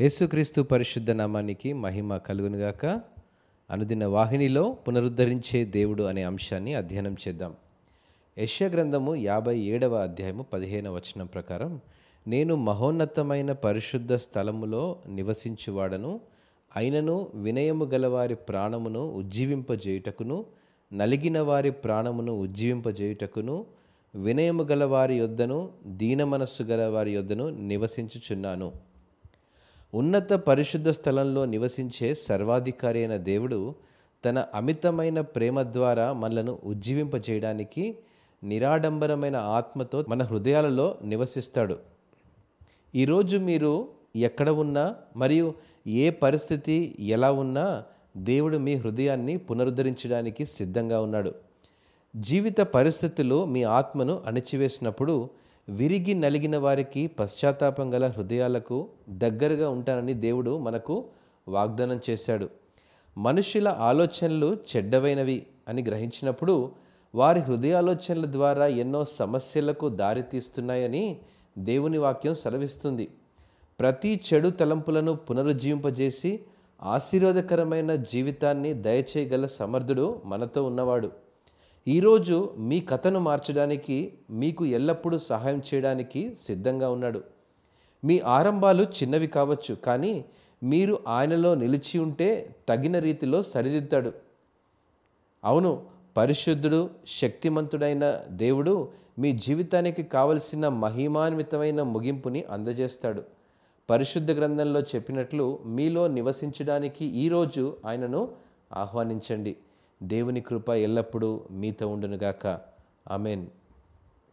యేసుక్రీస్తు పరిశుద్ధ నామానికి మహిమ కలుగునుగాక. అనుదిన వాహినిలో పునరుద్ధరించే దేవుడు అనే అంశాన్ని అధ్యయనం చేద్దాం. యశ్య గ్రంథము యాభై ఏడవ అధ్యాయము పదిహేన వచనం ప్రకారం నేను మహోన్నతమైన పరిశుద్ధ స్థలములో నివసించువాడను అయినను వినయము గలవారి ప్రాణమును ఉజ్జీవింపజేయుటకును నలిగిన వారి ప్రాణమును ఉజ్జీవింపజేయుటకును వినయము గల వారి యొద్దను దీన మనస్సు గల వారి యొద్దను నివసించుచున్నాను. ఉన్నత పరిశుద్ధ స్థలంలో నివసించే సర్వాధికారి అయిన దేవుడు తన అమితమైన ప్రేమ ద్వారా మనలను ఉజ్జీవింపజేయడానికి నిరాడంబరమైన ఆత్మతో మన హృదయాలలో నివసిస్తాడు. ఈరోజు మీరు ఎక్కడ ఉన్నా మరియు ఏ పరిస్థితి ఎలా ఉన్నా దేవుడు మీ హృదయాన్ని పునరుద్ధరించడానికి సిద్ధంగా ఉన్నాడు. జీవిత పరిస్థితులు మీ ఆత్మను అణిచివేసినప్పుడు విరిగి నలిగిన వారికి పశ్చాత్తాపం గల హృదయాలకు దగ్గరగా ఉంటానని దేవుడు మనకు వాగ్దానం చేశాడు. మనుషుల ఆలోచనలు చెడ్డవైనవి అని గ్రహించినప్పుడు వారి హృదయాలోచనల ద్వారా ఎన్నో సమస్యలకు దారితీస్తున్నాయని దేవుని వాక్యం సెలవిస్తుంది. ప్రతి చెడు తలంపులను పునరుజ్జీవింపజేసి ఆశీర్వాదకరమైన జీవితాన్ని దయచేయగల సమర్థుడు మనతో ఉన్నవాడు. ఈరోజు మీ కథను మార్చడానికి మీకు ఎల్లప్పుడూ సహాయం చేయడానికి సిద్ధంగా ఉన్నాడు. మీ ఆరంభాలు చిన్నవి కావచ్చు కానీ మీరు ఆయనలో నిలిచి ఉంటే తగిన రీతిలో సరిదిద్దాడు. అవును పరిశుద్ధుడు శక్తిమంతుడైన దేవుడు మీ జీవితానికి కావలసిన మహిమాన్వితమైన ముగింపుని అందజేస్తాడు. పరిశుద్ధ గ్రంథంలో చెప్పినట్లు మీలో నివసించడానికి ఈరోజు ఆయనను ఆహ్వానించండి. దేవుని కృప ఎల్లప్పుడూ మీతో ఉండునుగాక. ఆమెన్.